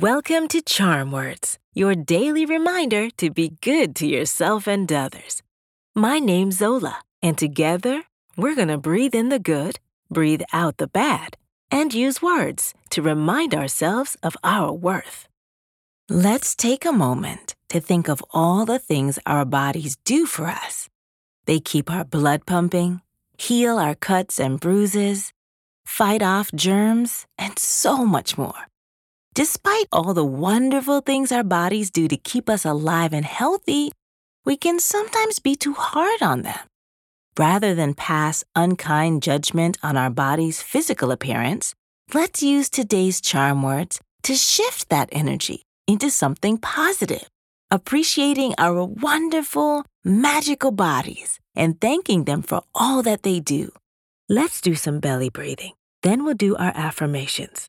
Welcome to Charm Words, your daily reminder to be good to yourself and others. My name's Zola, and together we're going to breathe in the good, breathe out the bad, and use words to remind ourselves of our worth. Let's take a moment to think of all the things our bodies do for us. They keep our blood pumping, heal our cuts and bruises, fight off germs, and so much more. Despite all the wonderful things our bodies do to keep us alive and healthy, we can sometimes be too hard on them. Rather than pass unkind judgment on our body's physical appearance, let's use today's charm words to shift that energy into something positive, appreciating our wonderful, magical bodies and thanking them for all that they do. Let's do some belly breathing. Then we'll do our affirmations.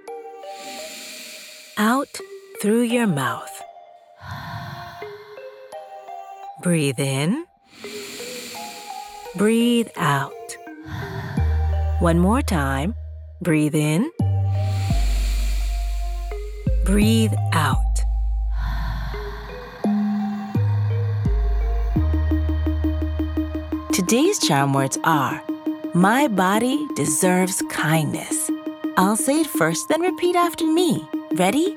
out through your mouth. Breathe in. Breathe out. One more time. Breathe in. Breathe out. Today's charm words are My body deserves kindness. I'll say it first, then repeat after me. Ready?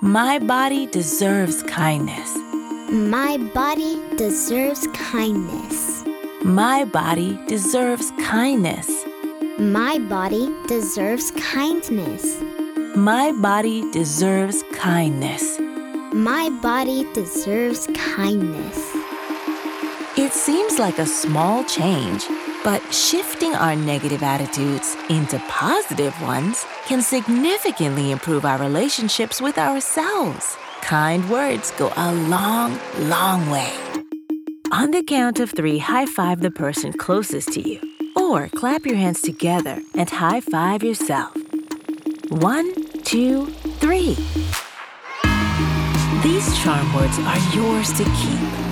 My body deserves kindness. My body deserves kindness. My body deserves kindness. My body deserves kindness. My body deserves kindness. My body deserves kindness. It seems like a small change, but shifting our negative attitudes into positive ones can significantly improve our relationships with ourselves. Kind words go a long, long way. On the count of three, high five the person closest to you, or clap your hands together and high five yourself. One, two, three. These charm words are yours to keep,